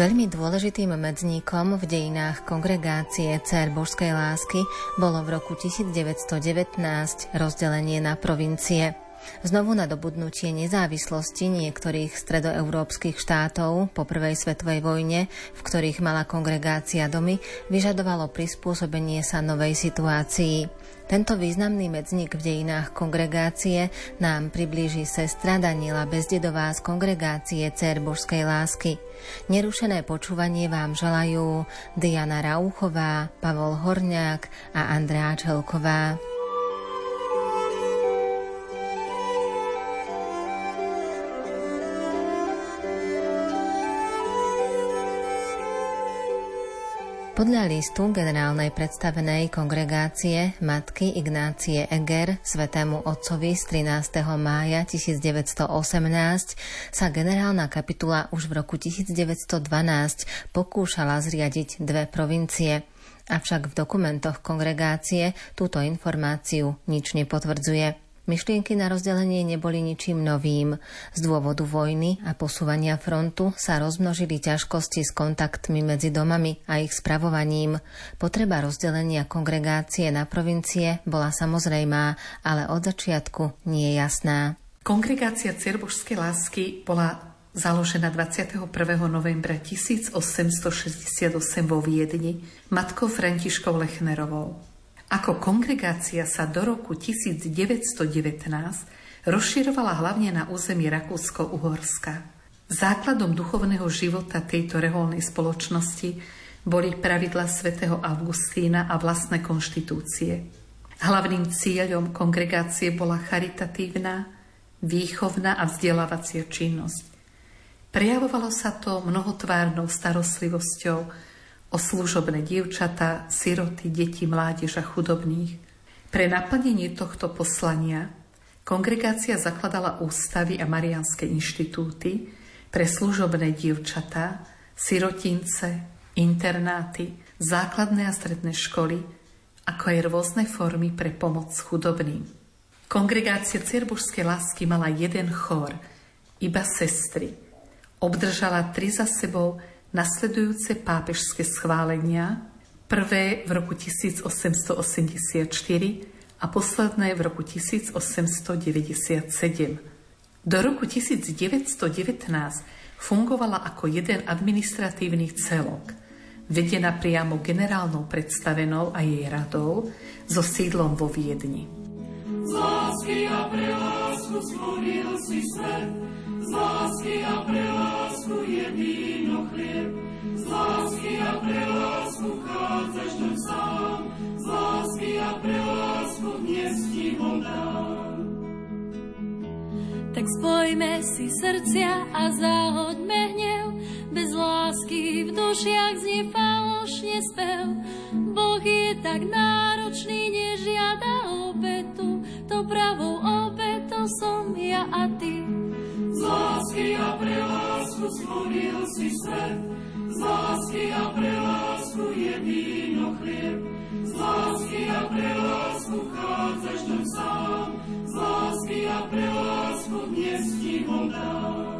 Veľmi dôležitým medzníkom v dejinách kongregácie Cér božskej lásky bolo v roku 1919 rozdelenie na provincie. Znovu nadobudnutie nezávislosti niektorých stredoeurópskych štátov po prvej svetovej vojne, v ktorých mala kongregácia domy, vyžadovalo prispôsobenie sa novej situácii. Tento významný medzník v dejinách kongregácie nám priblíži sestra Daniela Bezdedová z kongregácie Cer Božskej lásky. Nerušené počúvanie vám želajú Diana Rauchová, Pavol Horňák a Andrea Čelková. Podľa listu generálnej predstavenej kongregácie matky Ignácie Eger svetému otcovi z 13. mája 1918 sa generálna kapitula už v roku 1912 pokúšala zriadiť dve provincie. Avšak v dokumentoch kongregácie túto informáciu nič nepotvrdzuje. Myšlienky na rozdelenie neboli ničím novým. Z dôvodu vojny a posúvania frontu sa rozmnožili ťažkosti s kontaktmi medzi domami a ich spravovaním. Potreba rozdelenia kongregácie na provincie bola samozrejmá, ale od začiatku nie jasná. Kongregácia Cerbožskej lásky bola založená 21. novembra 1868 vo Viedni matkou Františkou Lechnerovou. Ako kongregácia sa do roku 1919 rozširovala hlavne na území Rakúsko-Uhorska. Základom duchovného života tejto reholnej spoločnosti boli pravidla svätého Augustína a vlastné konštitúcie. Hlavným cieľom kongregácie bola charitatívna, výchovná a vzdelávacia činnosť. Prejavovalo sa to mnohotvárnou starostlivosťou o služobné dievčatá, siroty, deti, mládež a chudobných. Pre naplnenie tohto poslania kongregácia zakladala ústavy a marianské inštitúty pre služobné dievčatá, sirotince, internáty, základné a stredné školy, ako aj rôzne formy pre pomoc chudobným. Kongregácia Cerbušskej lásky mala jeden chór, iba sestry. Obdržala tri za sebou nasledujúce pápežské schválenia, prvé v roku 1884 a posledné v roku 1897. Do roku 1919 fungovala ako jeden administratívny celok, vedená priamo generálnou predstavenou a jej radou so sídlom vo Viedni. Z lásky a pre lásku si svet, z a pre lásku je a pre lásku chádzaš ňom sám, z lásky a pre lásku dnes ti. Tak spojme si srdcia a zahoďme hnev, bez lásky v dušiach znie falošne spev. Boh je tak náročný, nežiada obetu, to pravou obetou som ja a ty. Z lásky a pre lásku stvoril si svet, z lásky a pre lásku je víno chlieb, z lásky a pre lásku chádzaš ňom sám, z lásky a pre lásku dnes ti ho dám.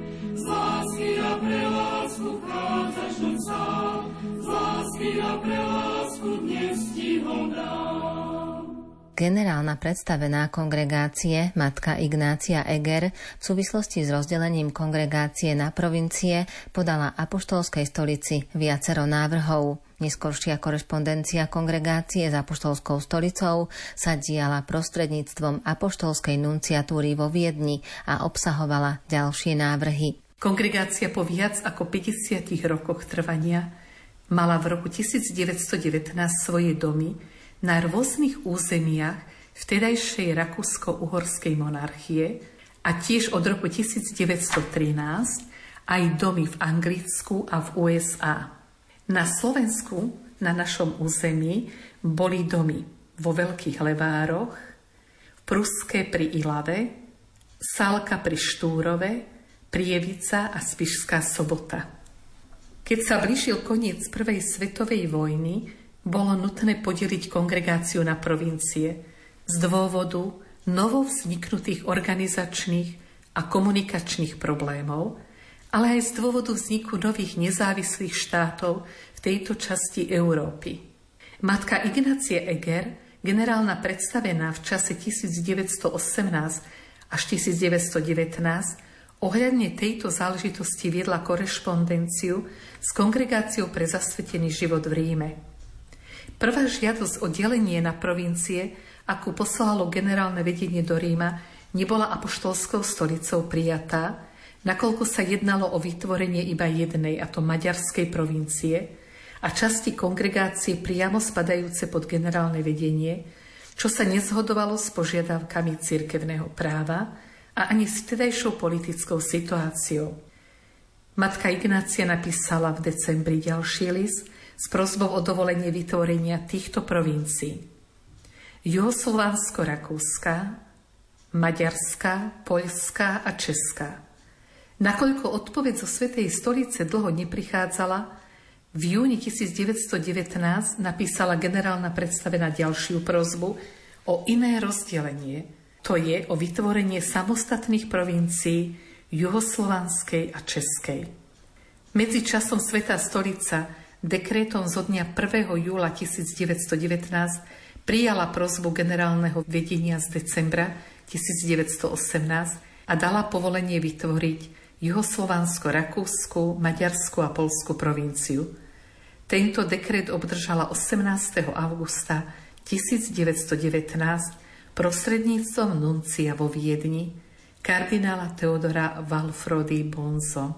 Generálna predstavená kongregácie matka Ignácia Eger v súvislosti s rozdelením kongregácie na provincie podala apoštolskej stolici viacero návrhov. Neskoršia korešpondencia kongregácie s apoštolskou stolicou sa diala prostredníctvom apoštolskej nunciatúry vo Viedni a obsahovala ďalšie návrhy. Kongregácia po viac ako 50 rokoch trvania mala v roku 1919 svoje domy na rôznych územiach vtedajšej Rakúsko-Uhorskej monarchie a tiež od roku 1913 aj domy v Anglicku a v USA. Na Slovensku na našom území boli domy vo Veľkých Levároch, v Pruské pri Ilave, Salka pri Štúrove, Prievica a Spišská sobota. Keď sa blížil koniec Prvej svetovej vojny, bolo nutné podeliť kongregáciu na provincie z dôvodu novovzniknutých organizačných a komunikačných problémov, ale aj z dôvodu vzniku nových nezávislých štátov v tejto časti Európy. Matka Ignácie Eger, generálna predstavená v čase 1918 až 1919, ohľadne tejto záležitosti viedla korešpondenciu s kongregáciou pre zasvetený život v Ríme. Prvá žiadosť o delenie na provincie, akú poslalo generálne vedenie do Ríma, nebola apoštolskou stolicou prijatá, nakoľko sa jednalo o vytvorenie iba jednej, a to maďarskej provincie, a časti kongregácie priamo spadajúce pod generálne vedenie, čo sa nezhodovalo s požiadavkami cirkevného práva a ani s vtedajšou politickou situáciou. Matka Ignácia napísala v decembri ďalší list s prozbou o dovolenie vytvorenia týchto provincií. Juhoslovansko-Rakúska, Maďarská, Poľská a Česká – Nakoľko odpoveď zo Svetej stolice dlho neprichádzala, v júni 1919 napísala generálna predstavená ďalšiu prozbu o iné rozdelenie, to je o vytvorenie samostatných provincií juhoslovanskej a českej. Medzi časom Svetá stolica dekrétom zo dňa 1. júla 1919 prijala prozbu generálneho vedenia z decembra 1918 a dala povolenie vytvoriť Juhoslovansko, Rakúsku, Maďarsku a Polskú provinciu. Tento dekret obdržala 18. augusta 1919 prostredníctvom nuncia vo Viedni kardinála Teodora Valfrody Bonzo.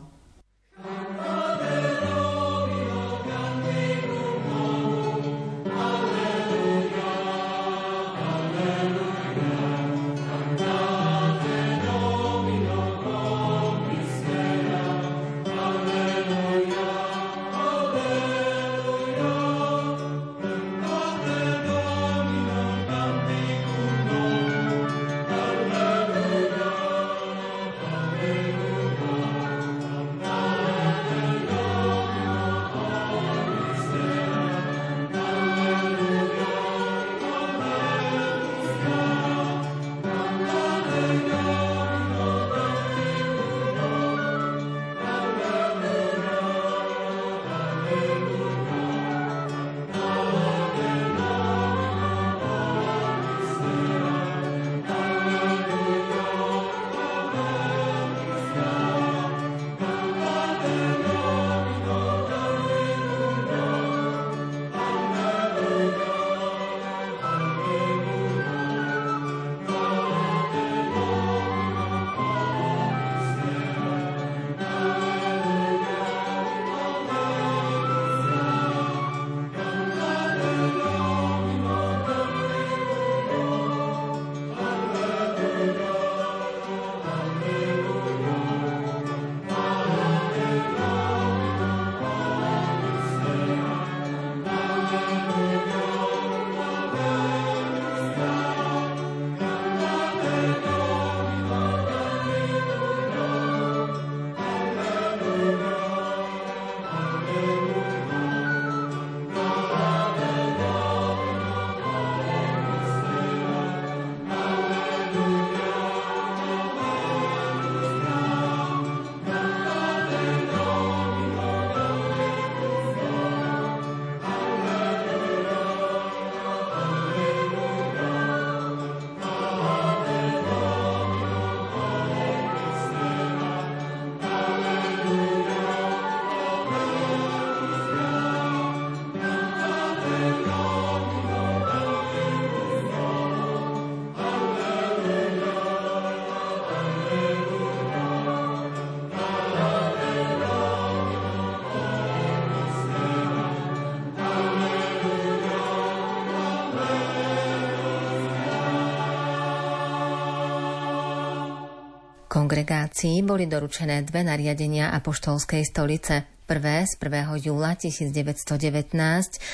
Kongregácii boli doručené dve nariadenia apoštolskej stolice. Prvé z 1. júla 1919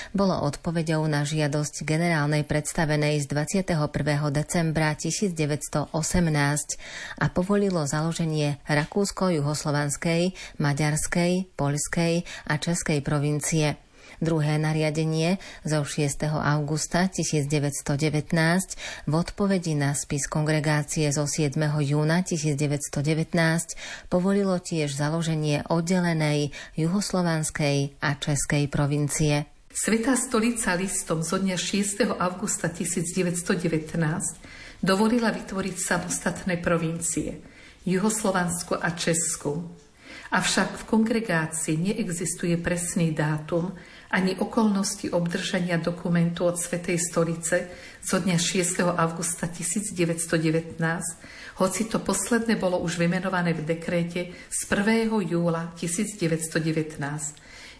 bolo odpoveďou na žiadosť generálnej predstavenej z 21. decembra 1918 a povolilo založenie Rakúsko-Juhoslovanskej, Maďarskej, Poľskej a Českej provincie. Druhé nariadenie zo 6. augusta 1919 v odpovedi na spis kongregácie zo 7. júna 1919 povolilo tiež založenie oddelenej juhoslovanskej a českej provincie. Svetá stolica listom zo dňa 6. augusta 1919 dovolila vytvoriť samostatné provincie Juhoslovansku a Česku. Avšak v kongregácii neexistuje presný dátum, ani okolnosti obdržania dokumentu od Svetej stolice zo dňa 6. augusta 1919, hoci to posledné bolo už vymenované v dekréte z 1. júla 1919.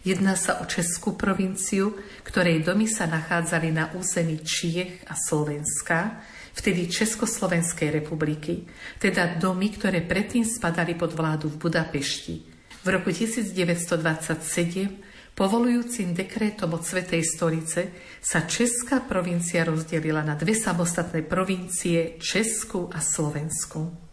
Jedná sa o Českú provinciu, ktorej domy sa nachádzali na území Čiech a Slovenska, vtedy Československej republiky, teda domy, ktoré predtým spadali pod vládu v Budapešti. V roku 1927 Povolujúcim dekrétom od Svetej stolice sa Česká provincia rozdelila na dve samostatné provincie Česku a Slovensku.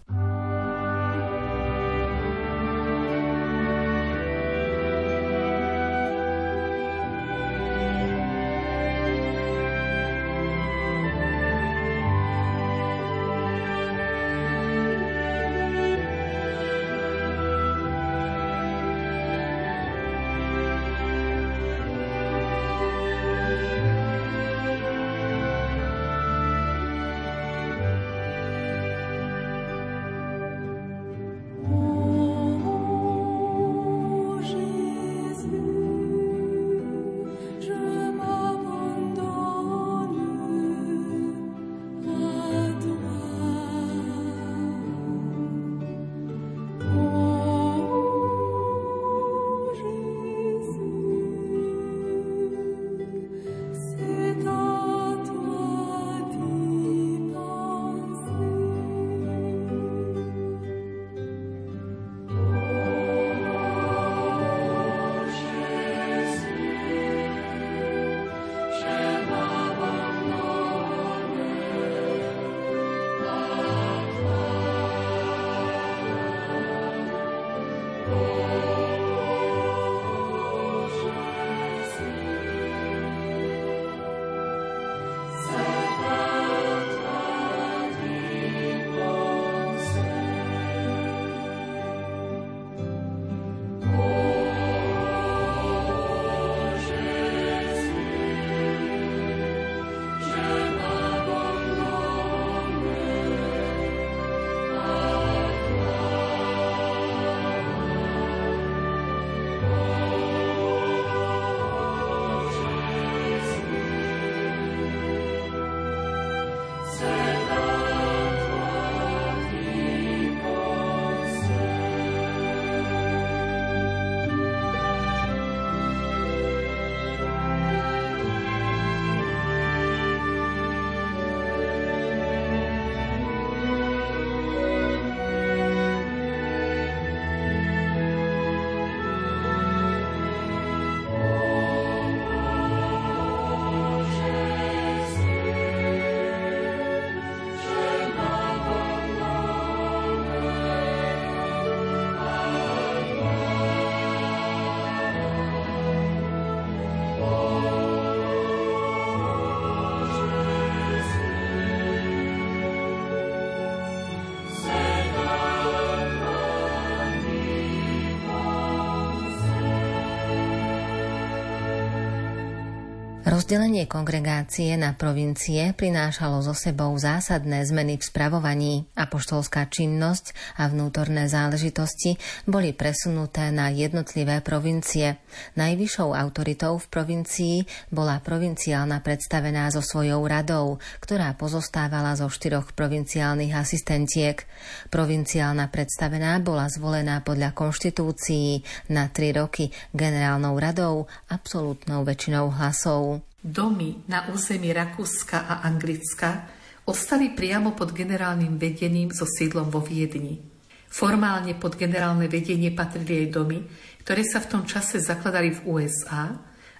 Rozdelenie kongregácie na provincie prinášalo so sebou zásadné zmeny v spravovaní. Apoštolská činnosť a vnútorné záležitosti boli presunuté na jednotlivé provincie. Najvyššou autoritou v provincii bola provinciálna predstavená so svojou radou, ktorá pozostávala zo štyroch provinciálnych asistentiek. Provinciálna predstavená bola zvolená podľa konštitúcií na tri roky generálnou radou absolútnou väčšinou hlasov. Domy na území Rakúska a Anglicka ostali priamo pod generálnym vedením so sídlom vo Viedni. Formálne pod generálne vedenie patrili aj domy, ktoré sa v tom čase zakladali v USA,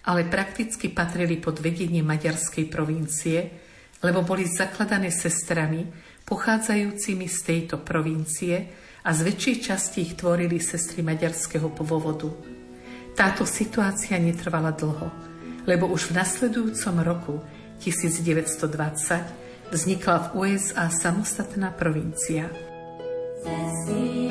ale prakticky patrili pod vedenie maďarskej provincie, lebo boli zakladané sestrami pochádzajúcimi z tejto provincie a z väčšej časti ich tvorili sestry maďarského pôvodu. Táto situácia netrvala dlho, lebo už v nasledujúcom roku 1920 vznikla v USA samostatná provincia. Cecília.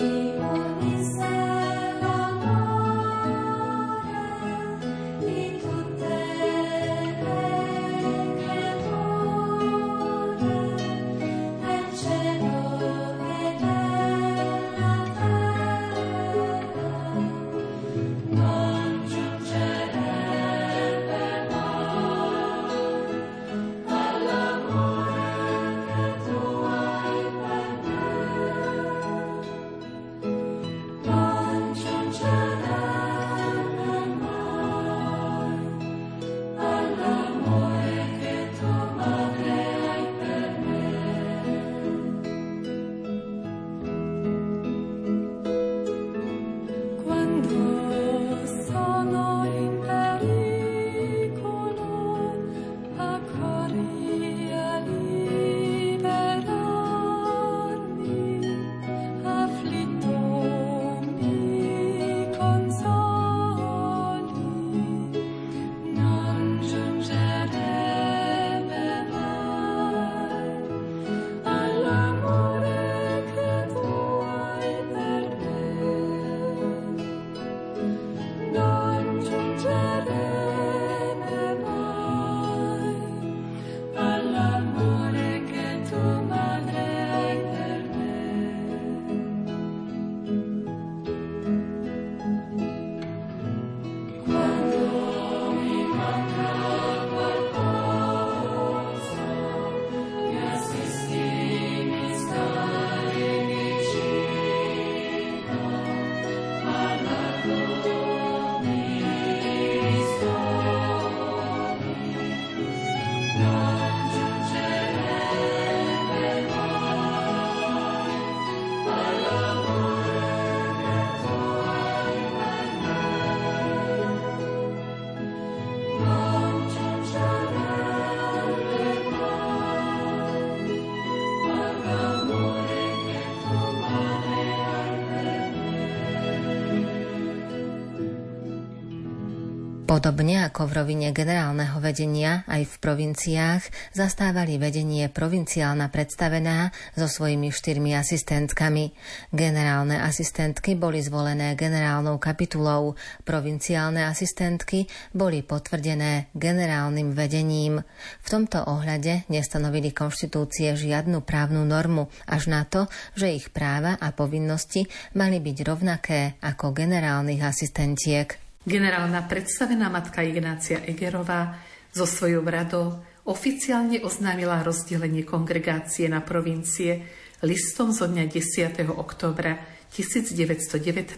Podobne ako v rovine generálneho vedenia aj v provinciách zastávali vedenie provinciálna predstavená so svojimi štyrmi asistentkami. Generálne asistentky boli zvolené generálnou kapitulou, provinciálne asistentky boli potvrdené generálnym vedením. V tomto ohľade nestanovili konštitúcie žiadnu právnu normu, až na to, že ich práva a povinnosti mali byť rovnaké ako generálnych asistentiek. Generálna predstavená matka Ignácia Egerová so svojou radou oficiálne oznámila rozdelenie kongregácie na provincie listom zo dňa 10. oktobra 1919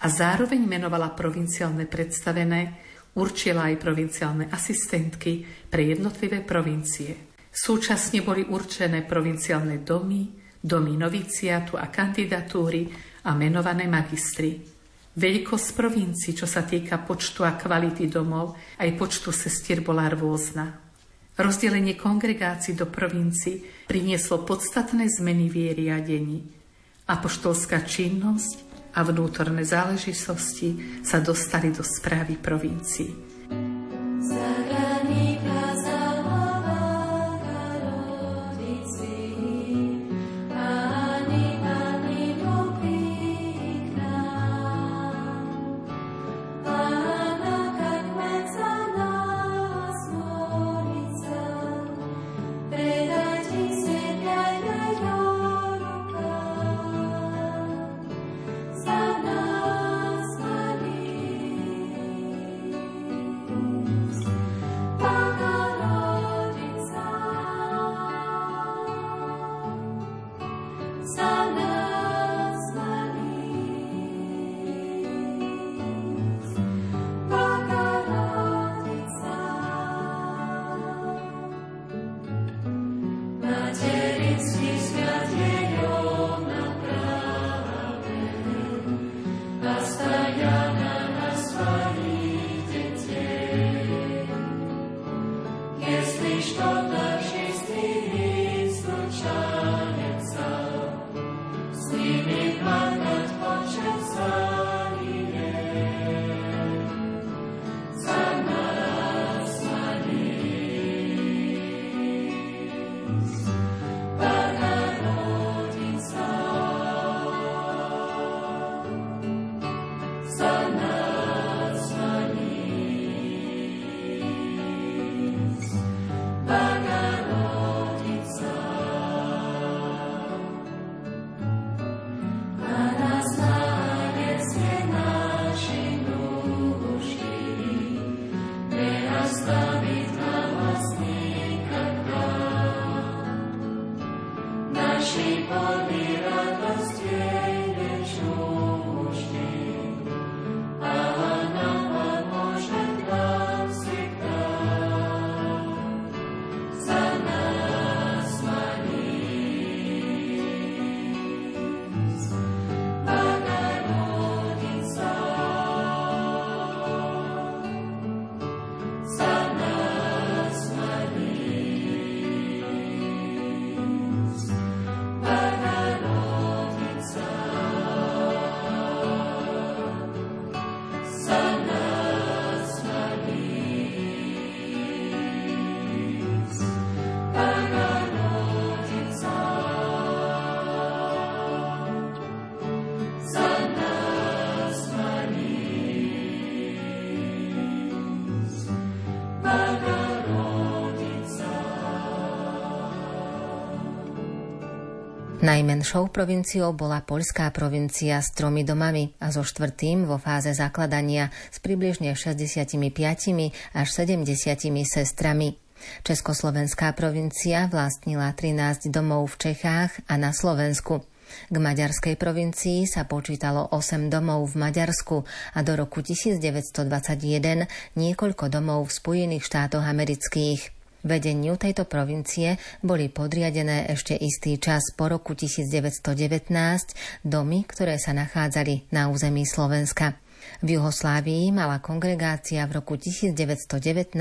a zároveň menovala provinciálne predstavené, určila aj provinciálne asistentky pre jednotlivé provincie. Súčasne boli určené provinciálne domy, domy noviciatu a kandidatúry a menované magistry. Veľkosť provincií, čo sa týka počtu a kvality domov, aj počtu sestier bola rôzna. Rozdelenie kongregácií do provincií prinieslo podstatné zmeny v jej riadení. Apoštolská činnosť a vnútorné záležitosti sa dostali do správy provincií. Najmenšou provinciou bola poľská provincia s tromi domami a so štvrtým vo fáze zakladania s približne 65 až 70 sestrami. Československá provincia vlastnila 13 domov v Čechách a na Slovensku. K maďarskej provincii sa počítalo 8 domov v Maďarsku a do roku 1921 niekoľko domov v Spojených štátoch amerických. Vedeniu tejto provincie boli podriadené ešte istý čas po roku 1919 domy, ktoré sa nachádzali na území Slovenska. V Juhoslávii mala kongregácia v roku 1919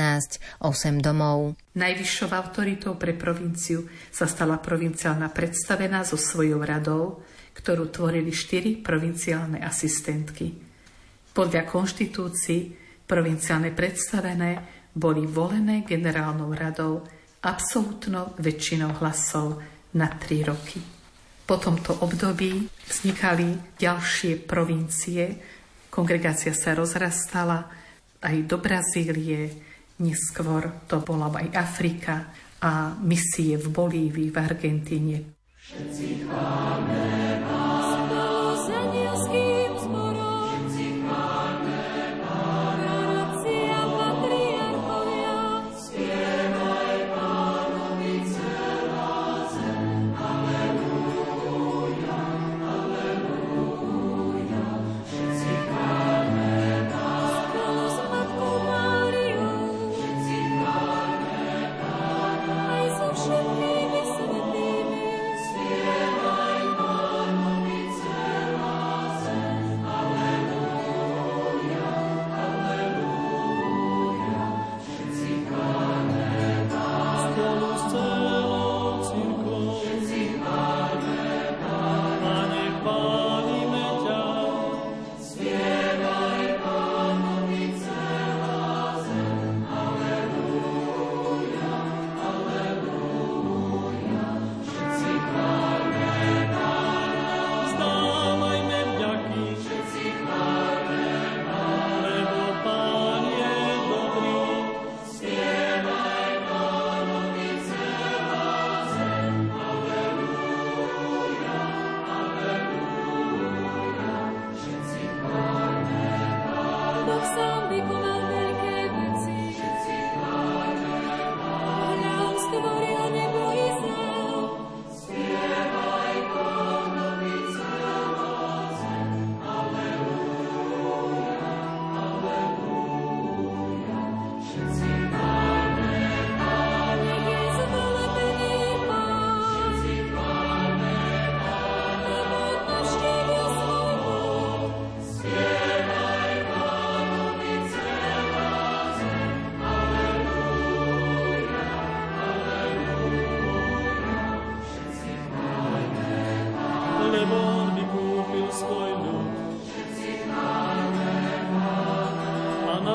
8 domov. Najvyššou autoritou pre provinciu sa stala provinciálna predstavená so svojou radou, ktorú tvorili štyri provinciálne asistentky. Podľa konštitúcií provinciálne predstavené boli volené generálnou radou absolútnou väčšinou hlasov na tri roky. Po tomto období vznikali ďalšie provincie, kongregácia sa rozrastala aj do Brazílie, neskôr to bola aj Afrika a misie v Bolívii, v Argentíne. Všetci chváme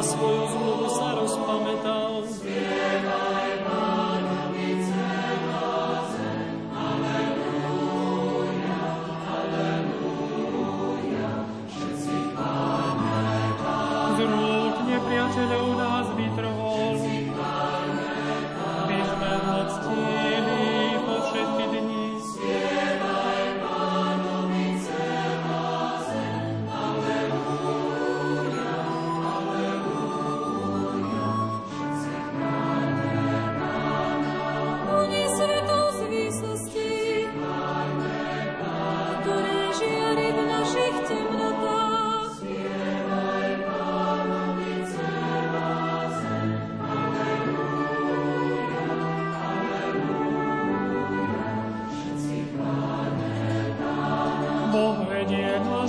svojou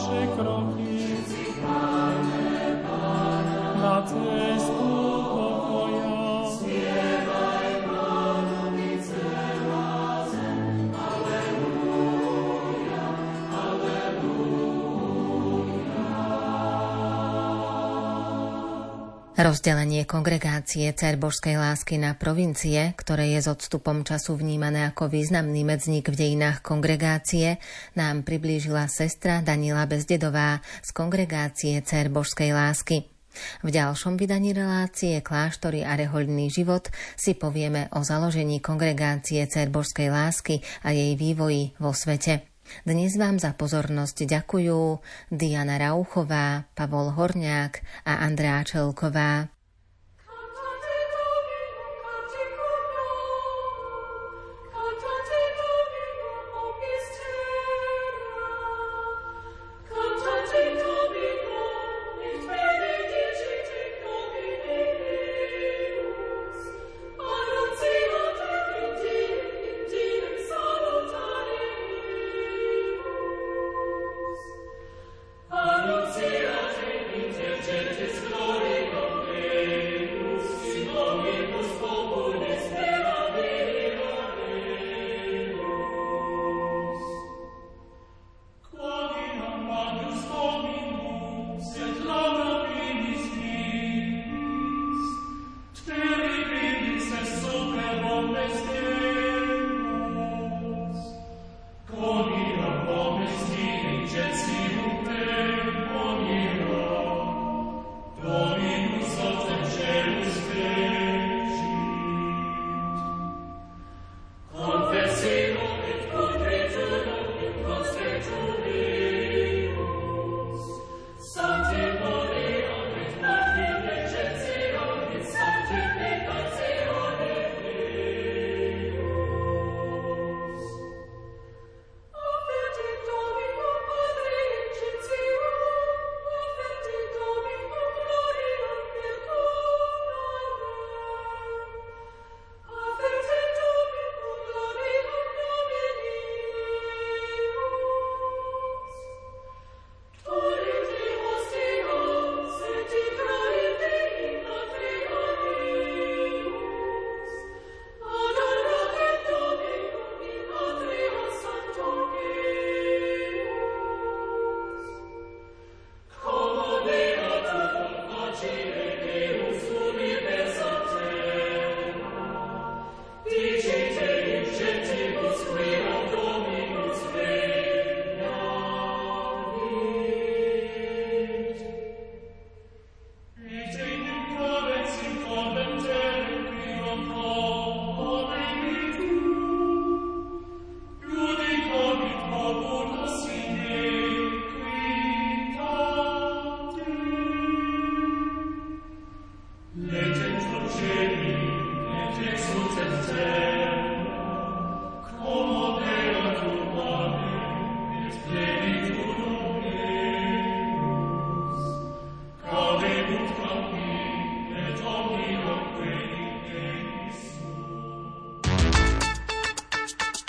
naše kroky. Rozdelenie kongregácie Cerbožskej lásky na provincie, ktoré je s odstupom času vnímané ako významný medzník v dejinách kongregácie, nám priblížila sestra Danila Bezdedová z kongregácie Cerbožskej lásky. V ďalšom vydaní relácie Kláštory a rehoľný život si povieme o založení kongregácie Cerbožskej lásky a jej vývoji vo svete. Dnes vám za pozornosť ďakujú Diana Rauchová, Pavol Horňák a Andrá Čelková.